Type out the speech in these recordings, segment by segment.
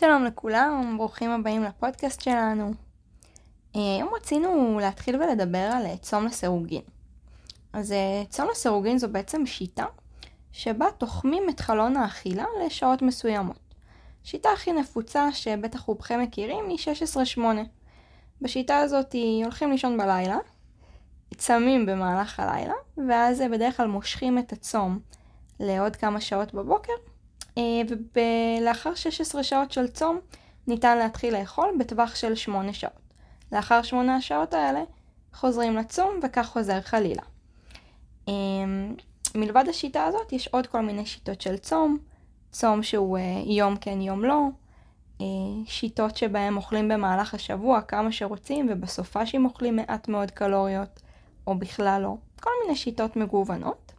שלום לכולם, ברוכים הבאים לפודקאסט שלנו. אה, היום רצינו להתחיל ולדבר על אה, צום לסירוגין. אז אה, צום לסירוגין זו בעצם שיטה שבה תוחמים את חלון האכילה לשעות מסוימות. השיטה הכי נפוצה שבטח רובכם מכירים היא 16-8. בשיטה הזאת הולכים לישון בלילה, צמים במהלך הלילה, ואז בדרך כלל מושכים את הצום לעוד כמה שעות בבוקר, ולאחר 16 שעות של צום ניתן להתחיל לאכול בטווח של 8 שעות. לאחר 8 השעות האלה חוזרים לצום וכך חוזר חלילה. אה, מלבד השיטה הזאת יש עוד כל מיני שיטות של צום, צום שהוא אה, יום כן יום לא, שיטות שבהם אוכלים במהלך השבוע כמה שרוצים ובסופ"שים אוכלים מעט מאוד קלוריות או בכלל לא, כל מיני שיטות מגוונות.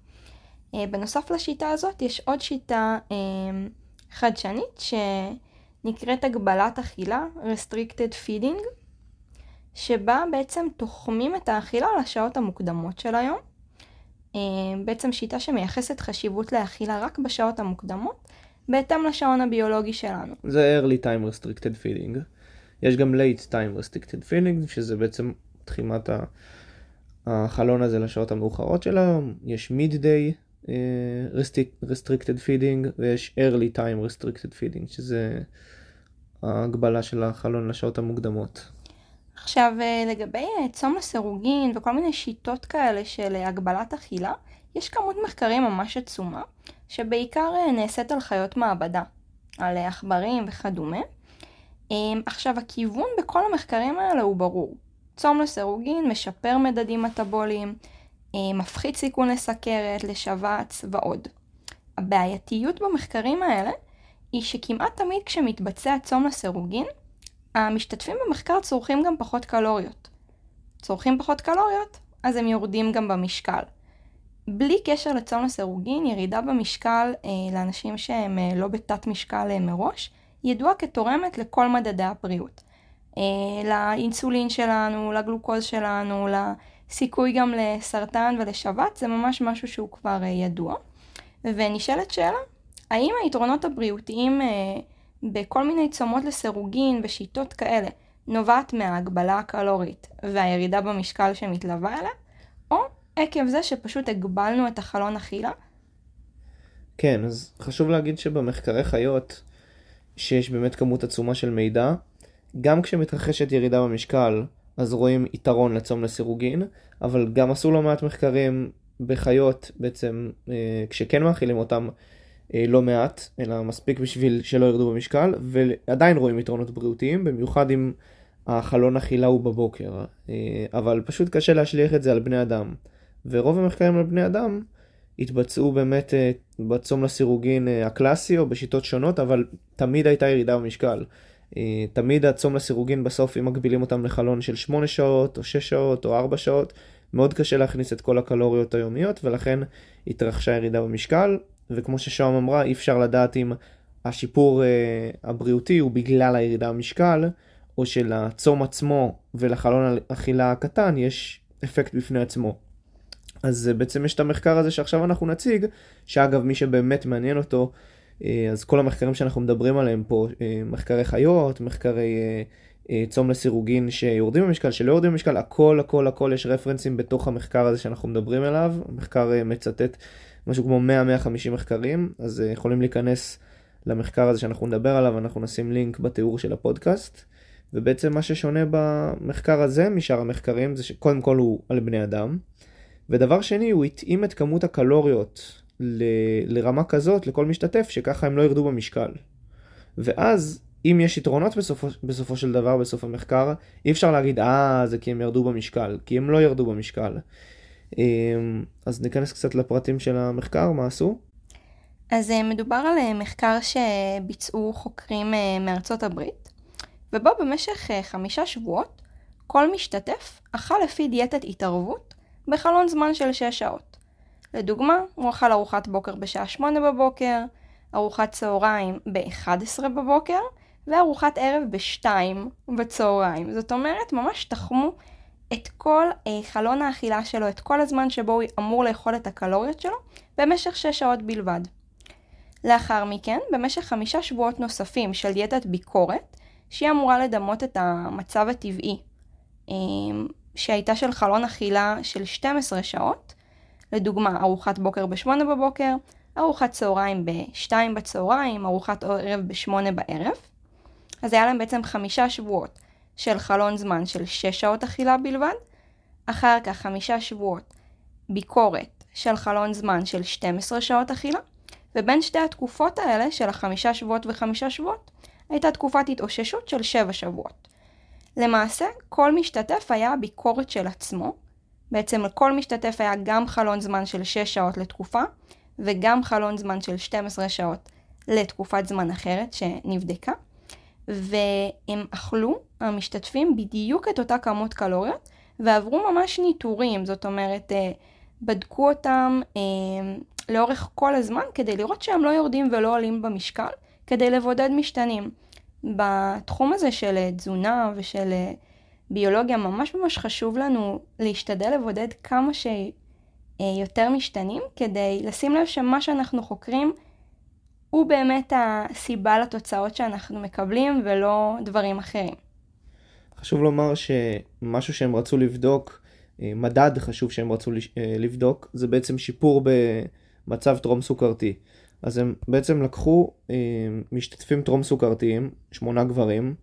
אה, בנוסף לשיטה הזאת יש עוד שיטה אה, חדשנית שנקראת הגבלת אכילה, restricted feeding, שבה בעצם תוחמים את האכילה לשעות המוקדמות של היום. אה, בעצם שיטה שמייחסת חשיבות לאכילה רק בשעות המוקדמות, בהתאם לשעון הביולוגי שלנו. זה early time restricted feeding. יש גם late time restricted feeding, שזה בעצם תחימת החלון הזה לשעות המאוחרות של היום. יש mid-day restricted feeding ויש early time restricted feeding שזה ההגבלה של החלון לשעות המוקדמות. עכשיו אה, לגבי אה, צום לסירוגין וכל מיני שיטות כאלה של אה, הגבלת אכילה, יש כמות מחקרים ממש עצומה, שבעיקר נעשית על חיות מעבדה, על עכברים וכדומה. עכשיו הכיוון בכל המחקרים האלה הוא ברור. צום לסירוגין משפר מדדים מטאבוליים, אה, מפחית סיכון לסכרת, לשבץ ועוד. הבעייתיות במחקרים האלה היא שכמעט תמיד כשמתבצע צום לסירוגין, המשתתפים במחקר צורכים גם פחות קלוריות. צורכים פחות קלוריות, אז הם יורדים גם במשקל. בלי קשר לצום לסירוגין, ירידה במשקל אה, לאנשים שהם אה, לא בתת משקל אה, מראש, ידועה כתורמת לכל מדדי הבריאות. אה, לאינסולין שלנו, לגלוקוז שלנו, סיכוי גם לסרטן ולשבץ, זה ממש משהו שהוא כבר אה, ידוע. ונשאלת שאלה, האם היתרונות הבריאותיים אה, בכל מיני צומות לסירוגין ושיטות כאלה נובעת מההגבלה הקלורית והירידה במשקל שמתלווה אליה, או עקב זה שפשוט הגבלנו את החלון אכילה? כן, אז חשוב להגיד שבמחקרי חיות, שיש באמת כמות עצומה של מידע, גם כשמתרחשת ירידה במשקל, אז רואים יתרון לצום לסירוגין, אבל גם עשו לא מעט מחקרים בחיות בעצם, אה, כשכן מאכילים אותם אה, לא מעט, אלא מספיק בשביל שלא ירדו במשקל, ועדיין רואים יתרונות בריאותיים, במיוחד אם החלון אכילה הוא בבוקר, אה, אבל פשוט קשה להשליך את זה על בני אדם. ורוב המחקרים על בני אדם התבצעו באמת בצום לסירוגין הקלאסי או בשיטות שונות, אבל תמיד הייתה ירידה במשקל. אה, תמיד הצום לסירוגין בסוף, אם מגבילים אותם לחלון של 8 שעות, או 6 שעות, או 4 שעות, מאוד קשה להכניס את כל הקלוריות היומיות, ולכן התרחשה ירידה במשקל, וכמו ששוהם אמרה, אי אפשר לדעת אם השיפור uh, הבריאותי הוא בגלל הירידה במשקל, או שלצום עצמו ולחלון האכילה הקטן יש אפקט בפני עצמו. אז uh, בעצם יש את המחקר הזה שעכשיו אנחנו נציג, שאגב מי שבאמת מעניין אותו, אה, אז כל המחקרים שאנחנו מדברים עליהם פה, אה, מחקרי חיות, מחקרי אה, צום לסירוגין שיורדים במשקל, שלא יורדים במשקל, הכל הכל הכל יש רפרנסים בתוך המחקר הזה שאנחנו מדברים עליו. המחקר מצטט משהו כמו 100-150 מחקרים, אז יכולים להיכנס למחקר הזה שאנחנו נדבר עליו, אנחנו נשים לינק בתיאור של הפודקאסט. ובעצם מה ששונה במחקר הזה משאר המחקרים זה שקודם כל הוא על בני אדם, ודבר שני הוא התאים את כמות הקלוריות ל, לרמה כזאת לכל משתתף, שככה הם לא ירדו במשקל. ואז, אם יש יתרונות בסופו, בסופו של דבר, בסוף המחקר, אי אפשר להגיד, אה, זה כי הם ירדו במשקל, כי הם לא ירדו במשקל. אמ, אז ניכנס קצת לפרטים של המחקר, מה עשו? אז אה, מדובר על אה, מחקר שביצעו חוקרים אה, מארצות הברית, ובו במשך חמישה שבועות כל משתתף אכל לפי דיאטת התערבות בחלון זמן של 6 שעות. לדוגמה, הוא אכל ארוחת בוקר בשעה 8 בבוקר, ארוחת צהריים ב-11 בבוקר, וארוחת ערב ב-2 בצהריים. זאת אומרת, ממש תחמו את כל אה, חלון האכילה שלו, את כל הזמן שבו הוא אמור לאכול את הקלוריות שלו, במשך 6 שעות בלבד. לאחר מכן, במשך חמישה שבועות נוספים של דיאטת ביקורת, שהיא אמורה לדמות את המצב הטבעי, אמ, שהייתה של חלון אכילה של 12 שעות, לדוגמה ארוחת בוקר ב-8 בבוקר, ארוחת צהריים ב-2 בצהריים, ארוחת ערב ב-8 בערב. אז היה להם בעצם חמישה שבועות של חלון זמן של 6 שעות אכילה בלבד, אחר כך חמישה שבועות ביקורת של חלון זמן של 12 שעות אכילה, ובין שתי התקופות האלה של החמישה שבועות וחמישה שבועות, הייתה תקופת התאוששות של 7 שבועות. למעשה, כל משתתף היה הביקורת של עצמו. בעצם לכל משתתף היה גם חלון זמן של 6 שעות לתקופה, וגם חלון זמן של 12 שעות לתקופת זמן אחרת שנבדקה. והם אכלו, המשתתפים, בדיוק את אותה כמות קלוריות, ועברו ממש ניטורים, זאת אומרת, אה, בדקו אותם אה, לאורך כל הזמן כדי לראות שהם לא יורדים ולא עולים במשקל, כדי לבודד משתנים. בתחום הזה של אה, תזונה ושל ביולוגיה ממש ממש חשוב לנו להשתדל לבודד כמה שיותר משתנים כדי לשים לב שמה שאנחנו חוקרים הוא באמת הסיבה לתוצאות שאנחנו מקבלים ולא דברים אחרים. חשוב לומר שמשהו שהם רצו לבדוק, אה, מדד חשוב שהם רצו אה, לבדוק, זה בעצם שיפור במצב טרום סוכרתי. אז הם בעצם לקחו אה, משתתפים טרום סוכרתיים, שמונה גברים,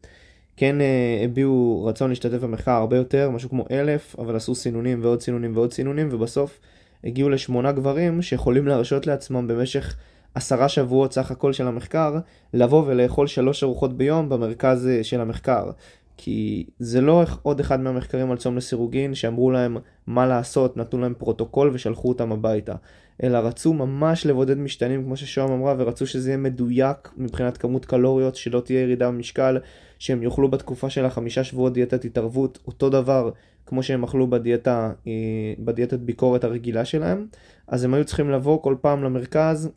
כן הביעו רצון להשתתף במחקר הרבה יותר, משהו כמו אלף, אבל עשו סינונים ועוד סינונים ועוד סינונים, ובסוף הגיעו לשמונה גברים שיכולים להרשות לעצמם במשך עשרה שבועות סך הכל של המחקר, לבוא ולאכול שלוש ארוחות ביום במרכז של המחקר. כי זה לא עוד אחד מהמחקרים על צום לסירוגין שאמרו להם מה לעשות, נתנו להם פרוטוקול ושלחו אותם הביתה. אלא רצו ממש לבודד משתנים כמו ששוהם אמרה ורצו שזה יהיה מדויק מבחינת כמות קלוריות, שלא תהיה ירידה במשקל, שהם יאכלו בתקופה של החמישה שבועות דיאטת התערבות, אותו דבר כמו שהם אכלו בדיאטה, אה, בדיאטת ביקורת הרגילה שלהם. אז הם היו צריכים לבוא כל פעם למרכז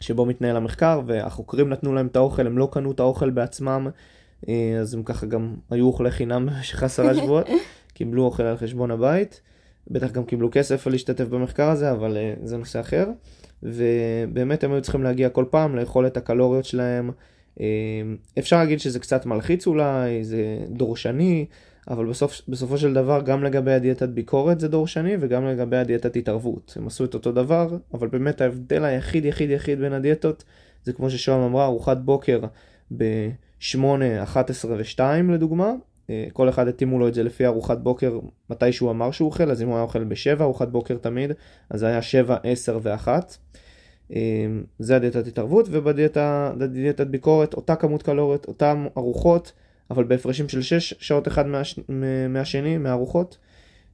שבו מתנהל המחקר והחוקרים נתנו להם את האוכל, הם לא קנו את האוכל בעצמם. אה, אז הם ככה גם היו אוכלי חינם במשך עשרה שבועות, קיבלו אוכל על חשבון הבית, בטח גם קיבלו כסף להשתתף במחקר הזה, אבל אה, זה נושא אחר. ובאמת הם היו צריכים להגיע כל פעם לאכול את הקלוריות שלהם. אה, אפשר להגיד שזה קצת מלחיץ אולי, זה דורשני, אבל בסוף, בסופו של דבר גם לגבי הדיאטת ביקורת זה דורשני וגם לגבי הדיאטת התערבות. הם עשו את אותו דבר, אבל באמת ההבדל היחיד יחיד יחיד בין הדיאטות זה כמו ששוהם אמרה, ארוחת בוקר ב... 8, 11 ו-2 לדוגמה. אה, כל אחד התאימו לו את זה לפי ארוחת בוקר מתי שהוא אמר שהוא אוכל, אז אם הוא היה אוכל ב-7 ארוחת בוקר תמיד, אז זה היה 7, 10 ו-1. זה הדיאטת התערבות, ובדיאטת ביקורת אותה כמות קלוריות, אותן ארוחות, אבל בהפרשים של 6 שעות אחד מהש... מהשני, מהארוחות,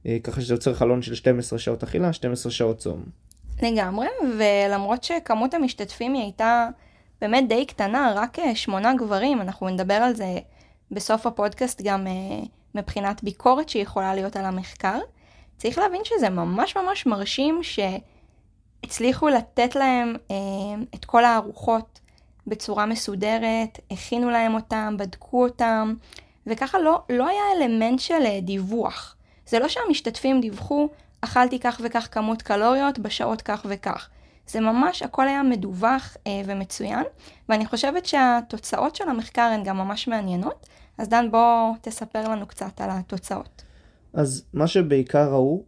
אה, ככה שזה יוצר חלון של 12 שעות אכילה, 12 שעות צום. לגמרי, ולמרות שכמות המשתתפים היא הייתה... באמת די קטנה, רק אה, שמונה גברים, אנחנו נדבר על זה בסוף הפודקאסט גם אה, מבחינת ביקורת שיכולה להיות על המחקר. צריך להבין שזה ממש ממש מרשים שהצליחו לתת להם אה, את כל הארוחות בצורה מסודרת, הכינו להם אותם, בדקו אותם, וככה לא, לא היה אלמנט של דיווח. זה לא שהמשתתפים דיווחו, אכלתי כך וכך כמות קלוריות בשעות כך וכך. זה ממש, הכל היה מדווח אה, ומצוין, ואני חושבת שהתוצאות של המחקר הן גם ממש מעניינות. אז דן, בוא תספר לנו קצת על התוצאות. אז מה שבעיקר ראו,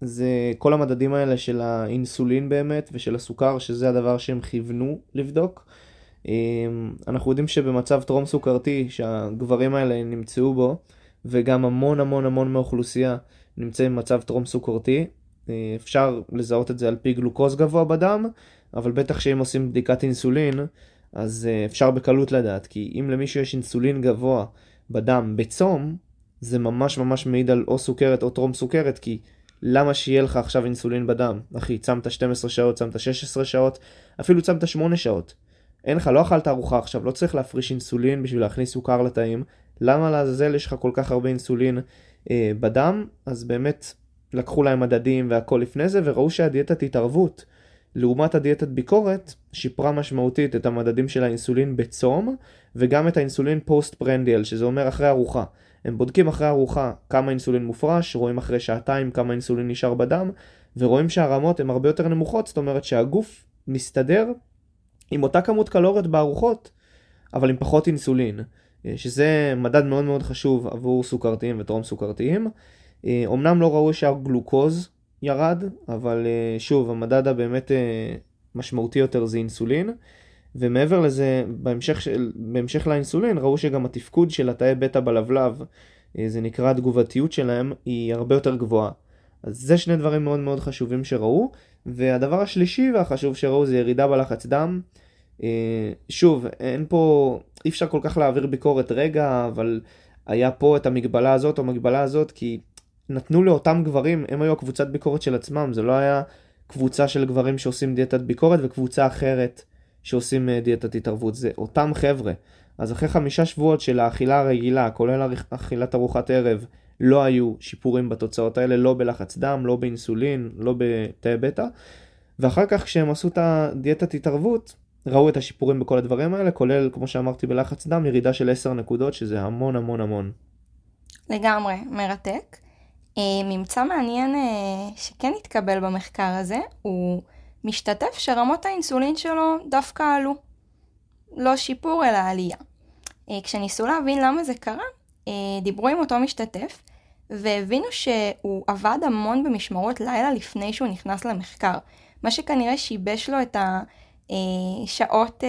זה כל המדדים האלה של האינסולין באמת, ושל הסוכר, שזה הדבר שהם כיוונו לבדוק. אה, אנחנו יודעים שבמצב טרום סוכרתי, שהגברים האלה נמצאו בו, וגם המון המון המון מהאוכלוסייה נמצאים במצב טרום סוכרתי, אה, אפשר לזהות את זה על פי גלוקוז גבוה בדם, אבל בטח שאם עושים בדיקת אינסולין, אז אה, אפשר בקלות לדעת, כי אם למישהו יש אינסולין גבוה בדם בצום, זה ממש ממש מעיד על או סוכרת או טרום סוכרת, כי למה שיהיה לך עכשיו אינסולין בדם? אחי, צמת 12 שעות, צמת 16 שעות, אפילו צמת 8 שעות. אין לך, לא אכלת ארוחה עכשיו, לא צריך להפריש אינסולין בשביל להכניס סוכר לתאים. למה לעזאזל יש לך כל כך הרבה אינסולין אה, בדם? אז באמת לקחו להם מדדים והכל לפני זה, וראו שהדיאטת התערבות, לעומת הדיאטת ביקורת, שיפרה משמעותית את המדדים של האינסולין בצום, וגם את האינסולין פוסט פרנדיאל, שזה אומר אחרי ארוחה. הם בודקים אחרי ארוחה כמה אינסולין מופרש, רואים אחרי שעתיים כמה אינסולין נשאר בדם, ורואים שהרמות הן הרבה יותר נמוכות, זאת אומרת שהגוף מסתדר עם אותה כמות קלוריות בארוחות, אבל עם פחות אינסולין, שזה מדד מאוד מאוד חשוב עבור סוכרתיים וטרום סוכרתיים. אמנם לא ראו שהגלוקוז ירד, אבל שוב, המדד הבאמת משמעותי יותר זה אינסולין. ומעבר לזה, בהמשך, של, בהמשך לאינסולין, ראו שגם התפקוד של התאי בטא בלבלב, אה, זה נקרא התגובתיות שלהם, היא הרבה יותר גבוהה. אז זה שני דברים מאוד מאוד חשובים שראו. והדבר השלישי והחשוב שראו זה ירידה בלחץ דם. אה, שוב, אין פה, אי אפשר כל כך להעביר ביקורת רגע, אבל היה פה את המגבלה הזאת או המגבלה הזאת, כי נתנו לאותם גברים, הם היו הקבוצת ביקורת של עצמם, זה לא היה קבוצה של גברים שעושים דיאטת ביקורת וקבוצה אחרת שעושים אה, דיאטת התערבות, זה אותם חבר'ה. אז אחרי חמישה שבועות של האכילה הרגילה, כולל אכילת ארוחת ערב, לא היו שיפורים בתוצאות האלה, לא בלחץ דם, לא באינסולין, לא בתאי בטא. ואחר כך כשהם עשו את הדיאטת התערבות, ראו את השיפורים בכל הדברים האלה, כולל, כמו שאמרתי, בלחץ דם, ירידה של 10 נקודות, שזה המון המון המון. לגמרי, מרתק. אה, ממצא מעניין אה, שכן התקבל במחקר הזה, הוא משתתף שרמות האינסולין שלו דווקא עלו. לא שיפור אלא עלייה. אה, כשניסו להבין למה זה קרה, דיברו עם אותו משתתף והבינו שהוא עבד המון במשמרות לילה לפני שהוא נכנס למחקר, מה שכנראה שיבש לו את השעות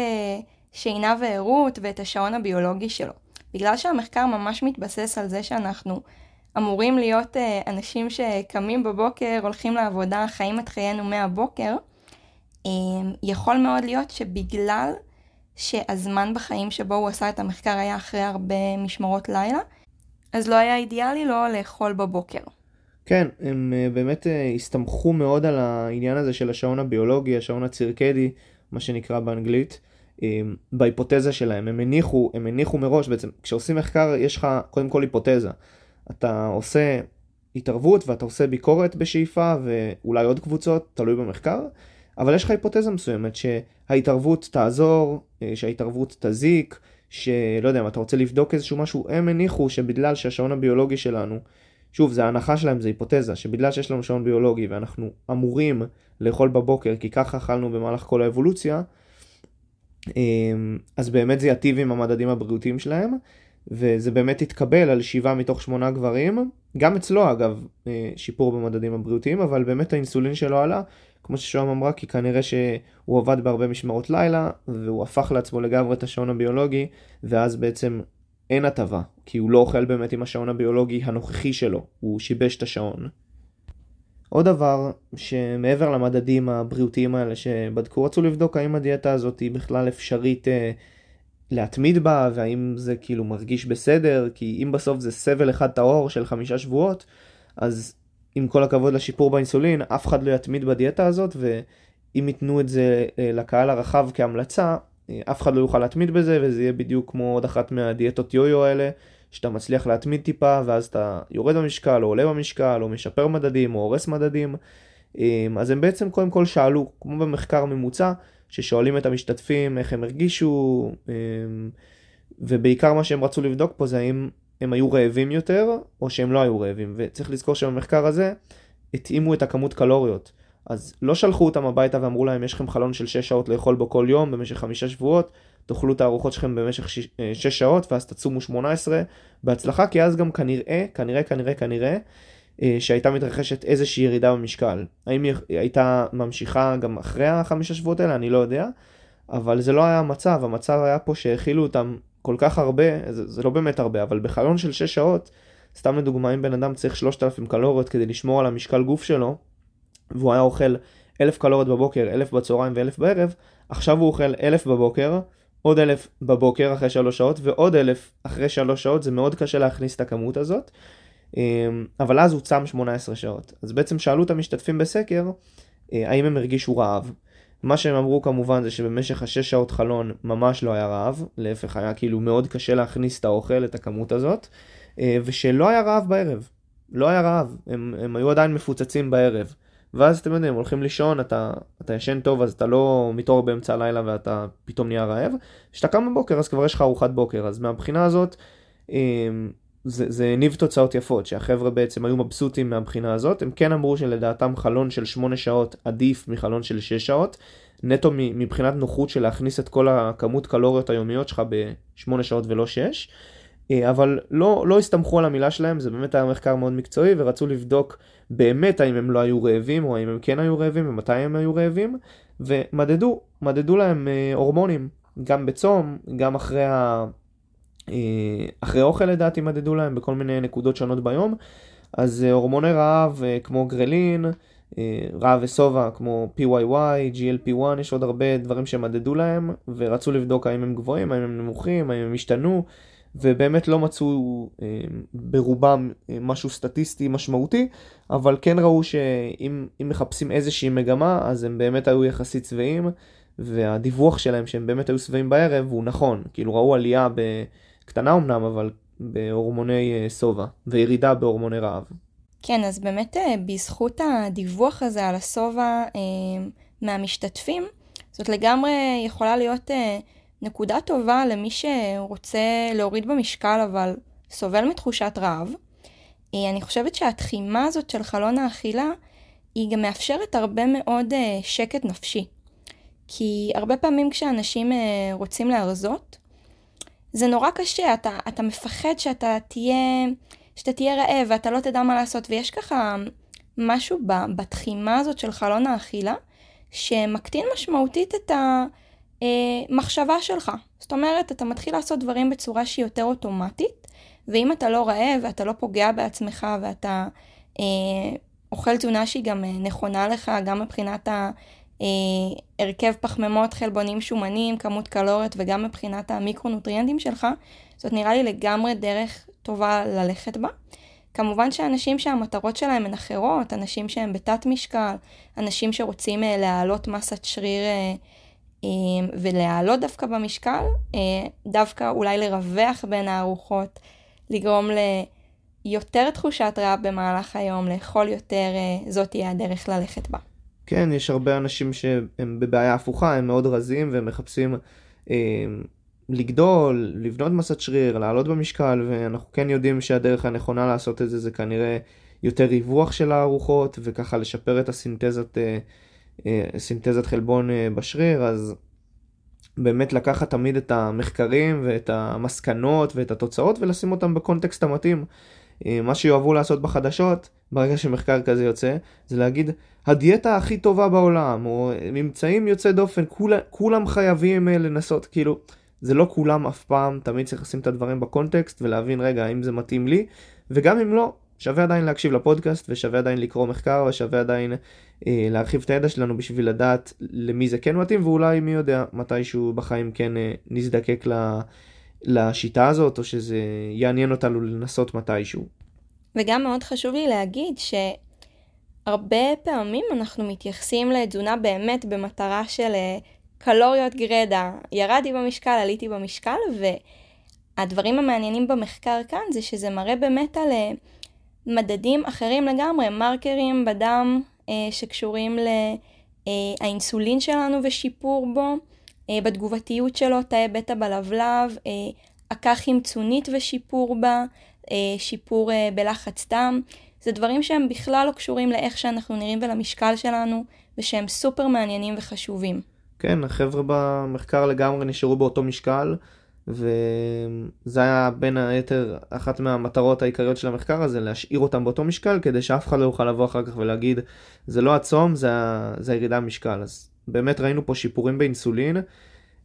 שינה וערות ואת השעון הביולוגי שלו. בגלל שהמחקר ממש מתבסס על זה שאנחנו אמורים להיות אנשים שקמים בבוקר, הולכים לעבודה, חיים את חיינו מהבוקר, אמ, יכול מאוד להיות שבגלל שהזמן בחיים שבו הוא עשה את המחקר היה אחרי הרבה משמרות לילה, אז לא היה אידיאלי לא לאכול בבוקר. כן, הם אה, באמת אה, הסתמכו מאוד על העניין הזה של השעון הביולוגי, השעון הצירקדי, מה שנקרא באנגלית, בהיפותזה שלהם. הם הניחו, הם הניחו מראש, בעצם כשעושים מחקר יש לך קודם כל היפותזה. אתה עושה התערבות ואתה עושה ביקורת בשאיפה ואולי עוד קבוצות, תלוי במחקר. אבל יש לך היפותזה מסוימת שההתערבות תעזור, אה, שההתערבות תזיק, שלא יודע אם אתה רוצה לבדוק איזשהו משהו, הם הניחו שבגלל שהשעון הביולוגי שלנו, שוב, זה ההנחה שלהם, זה היפותזה, שבגלל שיש לנו שעון ביולוגי ואנחנו אמורים לאכול בבוקר, כי ככה אכלנו במהלך כל האבולוציה, אמ, אז באמת זה יטיב עם המדדים הבריאותיים שלהם, וזה באמת התקבל על שבעה מתוך שמונה גברים, גם אצלו אגב אה, שיפור במדדים הבריאותיים, אבל באמת האינסולין שלו עלה, כמו ששוהם אמרה, כי כנראה שהוא עבד בהרבה משמרות לילה, והוא הפך לעצמו לגמרי את השעון הביולוגי, ואז בעצם אין הטבה, כי הוא לא אוכל באמת עם השעון הביולוגי הנוכחי שלו, הוא שיבש את השעון. עוד דבר, שמעבר למדדים הבריאותיים האלה שבדקו, רצו לבדוק האם הדיאטה הזאת היא בכלל אפשרית אה, להתמיד בה, והאם זה כאילו מרגיש בסדר, כי אם בסוף זה סבל אחד טהור של חמישה שבועות, אז עם כל הכבוד לשיפור באינסולין, אף אחד לא יתמיד בדיאטה הזאת, ואם ייתנו את זה אה, לקהל הרחב כהמלצה, אה, אף אחד לא יוכל להתמיד בזה, וזה יהיה בדיוק כמו עוד אחת מהדיאטות יו-יו האלה, שאתה מצליח להתמיד טיפה, ואז אתה יורד במשקל, או עולה במשקל, או משפר מדדים, או הורס מדדים. אה, אז הם בעצם קודם כל שאלו, כמו במחקר ממוצע, ששואלים את המשתתפים איך הם הרגישו, ובעיקר מה שהם רצו לבדוק פה זה האם הם היו רעבים יותר, או שהם לא היו רעבים. וצריך לזכור שבמחקר הזה התאימו את הכמות קלוריות. אז לא שלחו אותם הביתה ואמרו להם, יש לכם חלון של 6 שעות לאכול בו כל יום במשך 5 שבועות, תאכלו את הארוחות שלכם במשך 6 אה, שעות ואז תצומו 18 בהצלחה, כי אז גם כנראה, כנראה, כנראה, כנראה, אה, שהייתה מתרחשת איזושהי ירידה במשקל. האם היא הייתה ממשיכה גם אחרי החמישה שבועות האלה? אני לא יודע. אבל זה לא היה המצב, המצב היה פה שהאכילו אותם כל כך הרבה, זה, זה לא באמת הרבה, אבל בחלון של 6 שעות, סתם לדוגמה, אם בן אדם צריך 3,000 קלוריות כדי לשמור על המשקל גוף שלו, והוא היה אוכל 1,000 קלוריות בבוקר, 1,000 בצהריים ו-1,000 בערב, עכשיו הוא אוכל 1,000 בבוקר, עוד 1,000 בבוקר אחרי 3 שעות, ועוד 1,000 אחרי 3 שעות, זה מאוד קשה להכניס את הכמות הזאת. אמ, אבל אז הוא צם 18 שעות. אז בעצם שאלו את המשתתפים בסקר, אה, האם הם הרגישו רעב. מה שהם אמרו כמובן זה שבמשך השש שעות חלון ממש לא היה רעב, להפך היה כאילו מאוד קשה להכניס את האוכל, את הכמות הזאת, אה, ושלא היה רעב בערב. לא היה רעב, הם, הם היו עדיין מפוצצים בערב. ואז אתם יודעים, הולכים לישון, אתה, אתה ישן טוב אז אתה לא מתעורר באמצע הלילה ואתה פתאום נהיה רעב. כשאתה קם בבוקר אז כבר יש לך ארוחת בוקר, אז מהבחינה הזאת אה, זה, הניב תוצאות יפות, שהחבר'ה בעצם היו מבסוטים מהבחינה הזאת, הם כן אמרו שלדעתם חלון של 8 שעות עדיף מחלון של 6 שעות. נטו מבחינת נוחות של להכניס את כל הכמות קלוריות היומיות שלך בשמונה שעות ולא שש. אה, אבל לא, לא הסתמכו על המילה שלהם, זה באמת היה מחקר מאוד מקצועי ורצו לבדוק באמת האם הם לא היו רעבים או האם הם כן היו רעבים ומתי הם היו רעבים ומדדו, מדדו להם אה, הורמונים, גם בצום, גם אחרי, ה... אה, אחרי אוכל לדעתי מדדו להם בכל מיני נקודות שונות ביום, אז הורמוני רעב כמו גרלין, רעב ושובע כמו PYY, GLP1, יש עוד הרבה דברים שמדדו להם ורצו לבדוק האם הם גבוהים, האם הם נמוכים, האם הם השתנו. ובאמת לא מצאו אה, ברובם אה, משהו סטטיסטי משמעותי, אבל כן ראו שאם מחפשים איזושהי מגמה, אז הם באמת היו יחסית שבעים, והדיווח שלהם שהם באמת היו שבעים בערב הוא נכון, כאילו ראו עלייה קטנה אמנם, אבל בהורמוני אה, שובע, וירידה בהורמוני רעב. כן, אז באמת בזכות הדיווח הזה על השובע מהמשתתפים, זאת לגמרי יכולה להיות נקודה טובה למי שרוצה להוריד במשקל אבל סובל מתחושת רעב. אה, אני חושבת שהתחימה הזאת של חלון האכילה היא גם מאפשרת הרבה מאוד אה, שקט נפשי. כי הרבה פעמים כשאנשים אה, רוצים להרזות, זה נורא קשה, אתה, אתה מפחד שאתה תהיה, שאתה תהיה רעב ואתה לא תדע מה לעשות, ויש ככה משהו בתחימה הזאת של חלון האכילה, שמקטין משמעותית את, ה, אה, שלך. זאת אומרת, אתה מתחיל לעשות דברים בצורה שהיא יותר אוטומטית, ואם אתה לא רעב ואתה לא פוגע בעצמך ואתה אה, אוכל תזונה שהיא גם אה, נכונה לך, גם מבחינת ההרכב אה, פחמימות, חלבונים, שומנים, כמות קלוריות וגם מבחינת המיקרונוטריאנטים שלך, זאת נראה לי לגמרי דרך טובה ללכת בה. כמובן שאנשים שהמטרות שלהם הן אחרות, אנשים שהם בתת משקל, אנשים שרוצים אה, להעלות מסת שריר אה, אמ, ולהעלות דווקא במשקל, אה, דווקא אולי לרווח בין הארוחות, לגרום ליותר תחושת רעב במהלך היום, לאכול יותר, אה, זאת תהיה הדרך ללכת בה. כן, יש הרבה אנשים שהם בבעיה הפוכה, הם מאוד רזים והם מחפשים אה, לגדול, לבנות מסת שריר, לעלות במשקל, ואנחנו כן יודעים שהדרך הנכונה לעשות את זה זה כנראה יותר ריווח של הארוחות, וככה לשפר את הסינתזת אה, אה, סינתזת חלבון אה, בשריר, אז באמת לקחת תמיד את המחקרים ואת המסקנות ואת התוצאות ולשים אותם בקונטקסט המתאים. אה, מה שיאהבו לעשות בחדשות, ברגע שמחקר כזה יוצא, זה להגיד, הדיאטה הכי טובה בעולם, או ממצאים יוצא דופן, כול, כולם חייבים לנסות, כאילו, זה לא כולם אף פעם, תמיד צריך לשים את הדברים בקונטקסט ולהבין, רגע, האם זה מתאים לי, וגם אם לא, שווה עדיין להקשיב לפודקאסט ושווה עדיין לקרוא מחקר ושווה עדיין אה, להרחיב את הידע שלנו בשביל לדעת למי זה כן מתאים ואולי מי יודע מתישהו בחיים כן אה, נזדקק ל, לשיטה הזאת או שזה יעניין אותנו לנסות מתישהו. וגם מאוד חשוב לי להגיד שהרבה פעמים אנחנו מתייחסים לתזונה באמת במטרה של אה, קלוריות גרדה, ירדתי במשקל, עליתי במשקל והדברים המעניינים במחקר כאן זה שזה מראה באמת על אה, מדדים אחרים לגמרי, מרקרים בדם אה, שקשורים לאינסולין שלנו ושיפור בו, בתגובתיות שלו, תאי בטא בלבלב, עקה חמצונית ושיפור בה, שיפור אה, בלחץ דם. זה דברים שהם בכלל לא קשורים לאיך שאנחנו נראים ולמשקל שלנו, ושהם סופר מעניינים וחשובים. כן, החבר'ה במחקר לגמרי נשארו באותו משקל. וזה היה בין היתר אחת מהמטרות העיקריות של המחקר הזה, להשאיר אותם באותו משקל כדי שאף אחד לא יוכל לבוא אחר כך ולהגיד זה לא הצום, זה, זה הירידה במשקל. אז באמת ראינו פה שיפורים באינסולין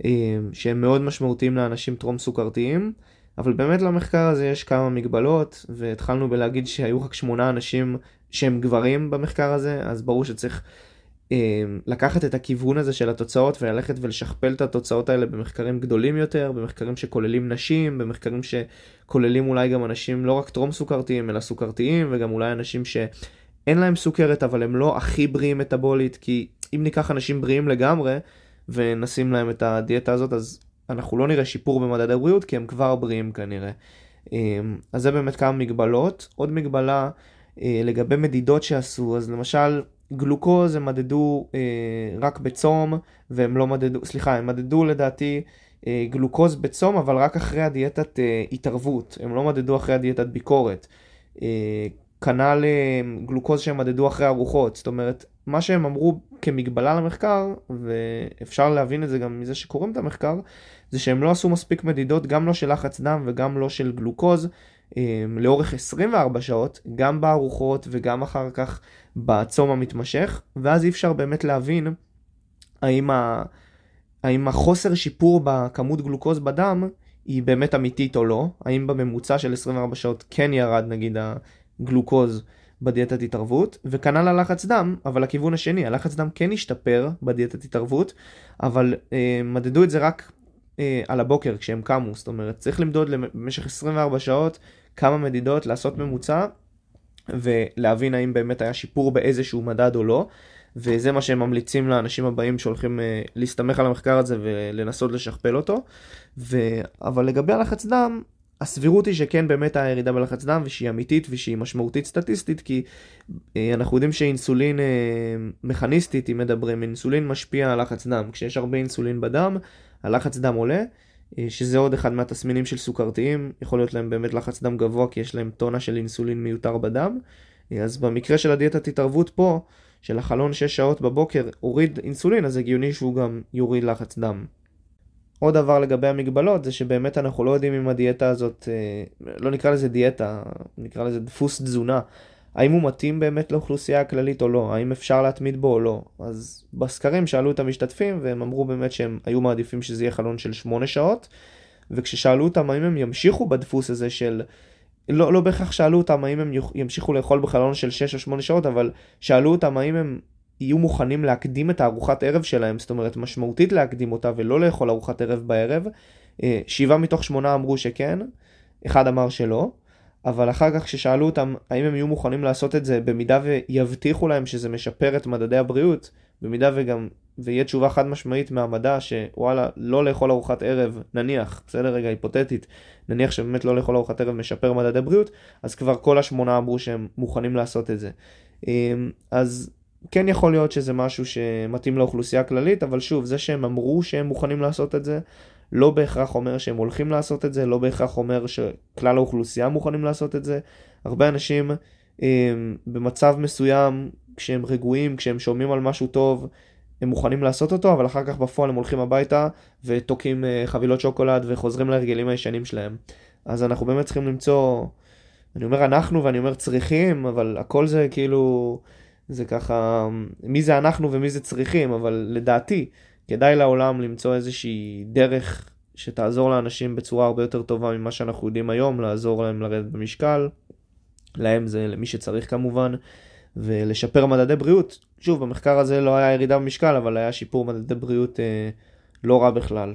אה, שהם מאוד משמעותיים לאנשים טרום סוכרתיים, אבל באמת למחקר הזה יש כמה מגבלות והתחלנו בלהגיד שהיו רק שמונה אנשים שהם גברים במחקר הזה, אז ברור שצריך אמ, לקחת את הכיוון הזה של התוצאות וללכת ולשכפל את התוצאות האלה במחקרים גדולים יותר, במחקרים שכוללים נשים, במחקרים שכוללים אולי גם אנשים לא רק טרום סוכרתיים אלא סוכרתיים וגם אולי אנשים שאין להם סוכרת אבל הם לא הכי בריאים מטאבולית כי אם ניקח אנשים בריאים לגמרי ונשים להם את הדיאטה הזאת אז אנחנו לא נראה שיפור במדד הבריאות כי הם כבר בריאים כנראה. אמ, אז זה באמת כמה מגבלות. עוד מגבלה אה, לגבי מדידות שעשו אז למשל גלוקוז הם מדדו אה, רק בצום, והם לא מדדו, סליחה, הם מדדו לדעתי אה, גלוקוז בצום, אבל רק אחרי הדיאטת התערבות, הם לא מדדו אחרי הדיאטת ביקורת. כנ"ל גלוקוז שהם מדדו אחרי ארוחות, זאת אומרת, מה שהם אמרו כמגבלה למחקר, ואפשר להבין את זה גם מזה שקוראים את המחקר, זה שהם לא עשו מספיק מדידות, גם לא של לחץ דם וגם לא של גלוקוז, אמ, לאורך 24 שעות, גם בארוחות וגם אחר כך בצום המתמשך, ואז אי אפשר באמת להבין האם, ה... האם החוסר שיפור בכמות גלוקוז בדם היא באמת אמיתית או לא, האם בממוצע של 24 שעות כן ירד נגיד הגלוקוז בדיאטת התערבות, וכנ"ל הלחץ דם, אבל לכיוון השני, הלחץ דם כן השתפר בדיאטת התערבות, אבל אה, מדדו את זה רק אה, על הבוקר כשהם קמו, זאת אומרת צריך למדוד במשך 24 שעות כמה מדידות, לעשות ממוצע ולהבין האם באמת היה שיפור באיזשהו מדד או לא. וזה מה שהם ממליצים לאנשים הבאים שהולכים uh, להסתמך על המחקר הזה ולנסות לשכפל אותו. ו... אבל לגבי הלחץ דם, הסבירות היא שכן באמת היה ירידה בלחץ דם ושהיא אמיתית ושהיא משמעותית סטטיסטית כי אה, אנחנו יודעים שאינסולין אה, מכניסטית אם מדברים אינסולין משפיע על לחץ דם כשיש הרבה אינסולין בדם הלחץ דם עולה אה, שזה עוד אחד מהתסמינים של סוכרתיים. יכול להיות להם באמת לחץ דם גבוה כי יש להם טונה של אינסולין מיותר בדם. אה, אז במקרה של הדיאטת התערבות פה של החלון 6 שעות בבוקר הוריד אינסולין אז הגיוני שהוא גם יוריד לחץ דם. עוד דבר לגבי המגבלות זה שבאמת אנחנו לא יודעים אם הדיאטה הזאת, אה, לא נקרא לזה דיאטה, נקרא לזה דפוס תזונה, האם הוא מתאים באמת לאוכלוסייה הכללית או לא, האם אפשר להתמיד בו או לא. אז בסקרים שאלו את המשתתפים והם אמרו באמת שהם היו מעדיפים שזה יהיה חלון של 8 שעות, וכששאלו אותם האם הם ימשיכו בדפוס הזה של, לא, לא בהכרח שאלו אותם האם הם ימשיכו לאכול בחלון של 6 או 8 שעות, אבל שאלו אותם האם הם יהיו מוכנים להקדים את הארוחת ערב שלהם, זאת אומרת משמעותית להקדים אותה ולא לאכול ארוחת ערב בערב. אה, שבעה מתוך שמונה אמרו שכן, אחד אמר שלא, אבל אחר כך כששאלו אותם האם הם יהיו מוכנים לעשות את זה במידה ויבטיחו להם שזה משפר את מדדי הבריאות, במידה וגם, ויהיה תשובה חד משמעית מהמדע שוואלה, לא לאכול ארוחת ערב, נניח, בסדר רגע היפותטית, נניח שבאמת לא לאכול ארוחת ערב משפר מדדי בריאות, אז כבר כל השמונה אמרו שהם מוכנים לעשות את זה. אה, אז כן יכול להיות שזה משהו שמתאים לאוכלוסייה הכללית, אבל שוב, זה שהם אמרו שהם מוכנים לעשות את זה, לא בהכרח אומר שהם הולכים לעשות את זה, לא בהכרח אומר שכלל האוכלוסייה מוכנים לעשות את זה. הרבה אנשים הם, אמ, במצב מסוים, כשהם רגועים, כשהם שומעים על משהו טוב, הם מוכנים לעשות אותו, אבל אחר כך בפועל הם הולכים הביתה ותוקעים אה, חבילות שוקולד וחוזרים להרגלים הישנים שלהם. אז אנחנו באמת צריכים למצוא, אני אומר אנחנו ואני אומר צריכים, אבל הכל זה כאילו... זה ככה, מי זה אנחנו ומי זה צריכים, אבל לדעתי, כדאי לעולם למצוא איזושהי דרך שתעזור לאנשים בצורה הרבה יותר טובה ממה שאנחנו יודעים היום, לעזור להם לרדת במשקל, להם זה למי שצריך כמובן, ולשפר מדדי בריאות. שוב, במחקר הזה לא היה ירידה במשקל, אבל היה שיפור מדדי בריאות אה, לא רע בכלל.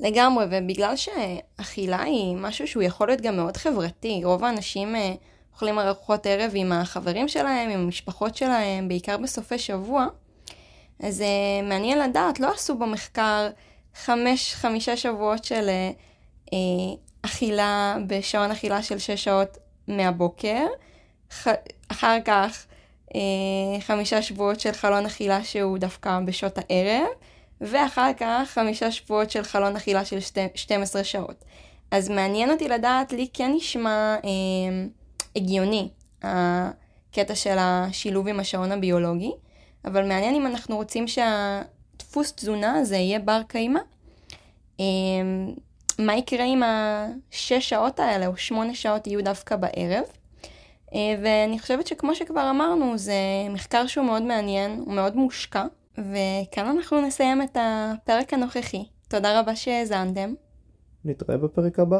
לגמרי, ובגלל שאכילה היא משהו שהוא יכול להיות גם מאוד חברתי, רוב האנשים... אה... אוכלים ארוחות ערב עם החברים שלהם, עם המשפחות שלהם, בעיקר בסופי שבוע. אז uh, מעניין לדעת, לא עשו במחקר חמש, חמישה שבועות של uh, אכילה בשעון אכילה של שש שעות מהבוקר, ח... אחר כך uh, חמישה שבועות של חלון אכילה שהוא דווקא בשעות הערב, ואחר כך חמישה שבועות של חלון אכילה של שתי... 12 שעות. אז מעניין אותי לדעת, לי כן נשמע... Uh, הגיוני, הקטע של השילוב עם השעון הביולוגי, אבל מעניין אם אנחנו רוצים שהדפוס תזונה הזה יהיה בר קיימא. אמ, מה יקרה אם השש שעות האלה או שמונה שעות יהיו דווקא בערב? אה, ואני חושבת שכמו שכבר אמרנו, זה מחקר שהוא מאוד מעניין, הוא מאוד מושקע, וכאן אנחנו נסיים את הפרק הנוכחי. תודה רבה שהאזנתם. נתראה בפרק הבא.